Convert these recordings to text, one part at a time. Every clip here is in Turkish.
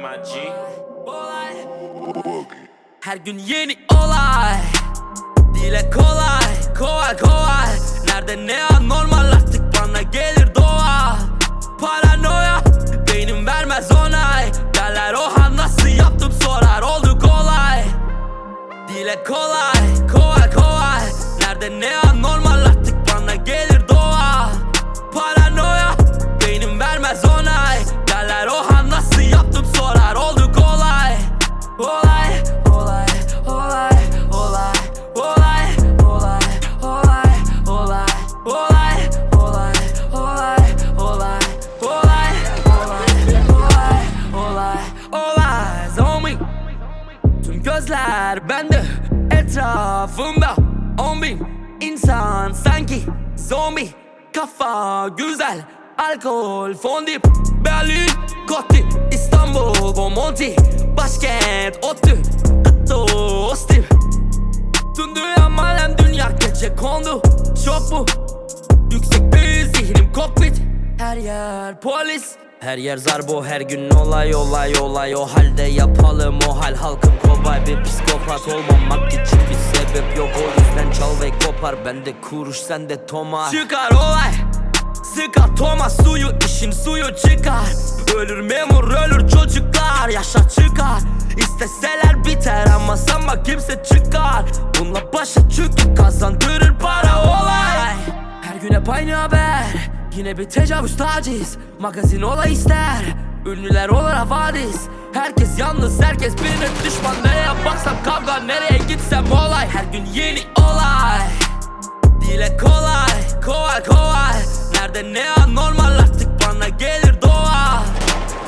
my G. Her gün yeni olay. Dile kolay kolay kolay. Nerede ne anormal Olay olay olay olay olay olay olay olay olay olay olay olay olay olay olay olay zombie Tüm gözler bende etrafımda On bin insan sanki zombi Kafa güzel alkol fondip Berlin, Kotti, İstanbul, Bomonti Başkent, ODTÜ, Itto, Ostim. Tüm dünya malem dünya gece kondu. Çok mu? Yüksekteyiz zihnim kokpit. Her yer polis her yer zarbo her gün olay olay olay. O halde yapalım o hal halkım kobay Bir psikopat olmamak için bir sebep yok. O yüzden çal ve kopar Bende kuruş sende tomar Çıkar olay Sıkar Thomas suyu işin suyu çıkar. Ölür memur ölür çocuklar yaşa çıkar. İsteseler biter ama sanma kimse çıkar. Bununla başa çünkü kazandırır para olay. Her gün hep aynı haber Yine bir tecavüz taciz. Magazin olay ister Ünlüler olur havadis Herkes yalnız herkes birine düşman Nerede ne anormal artık bana gelir doğa.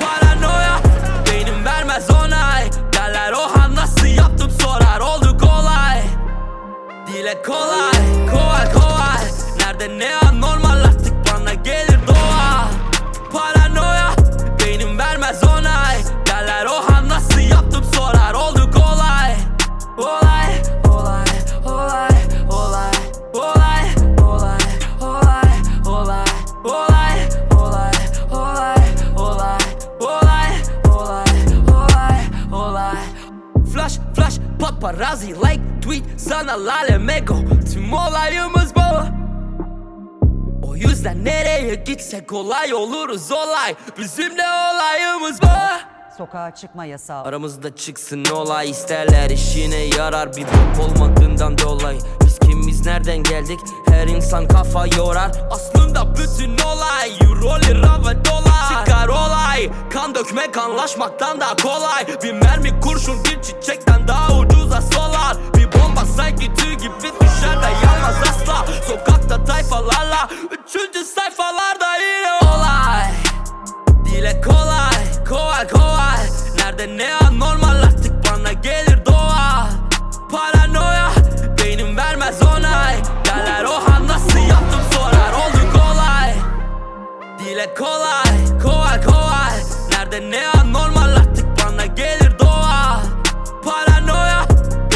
Paranoya, beynim vermez onay. Derler oha nasıl yaptım? sorar. Oldu kolay. Dile kolay, kolay kolay. Nerede ne flash, paparazzi, like, tweet, sana lale mego. Tüm olayımız bu. O yüzden nereye gitsek kolay oluruz olay Bizim de olayımız bu? Sokağa çıkma yasağı. Aramızda çıksın olay isterler işine yarar. Bir bok olmadığından dolayı Biz kimiz nereden geldik? Her insan kafa yorar. Aslında bütün olay euro lira ve dolar. Çıkar olay kan dökmek anlaşmaktan daha kolay. Bir mermi kurşun bir çiçekten Nerede ne anormal artık bana gelir doğa. Paranoya, beynim vermez onay. Derler oha nasıl yaptım? sorar. Oldu kolay. Dile kolay, kolay kolay. Nerede ne anormal artık bana gelir doğa. Paranoya,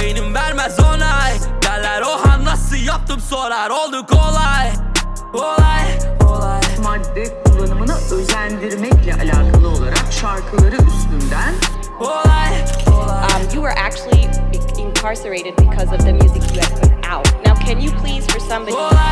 beynim vermez onay. Derler oha nasıl yaptım? sorar. Oldu kolay Olay, olay madde kullanımına özendirmekle alakalı şarkıları üstünden Olay, olay Um, you were actually incarcerated because of the music you had put out. Now, can you please, for somebody, Olay, olay şarkılarını aslında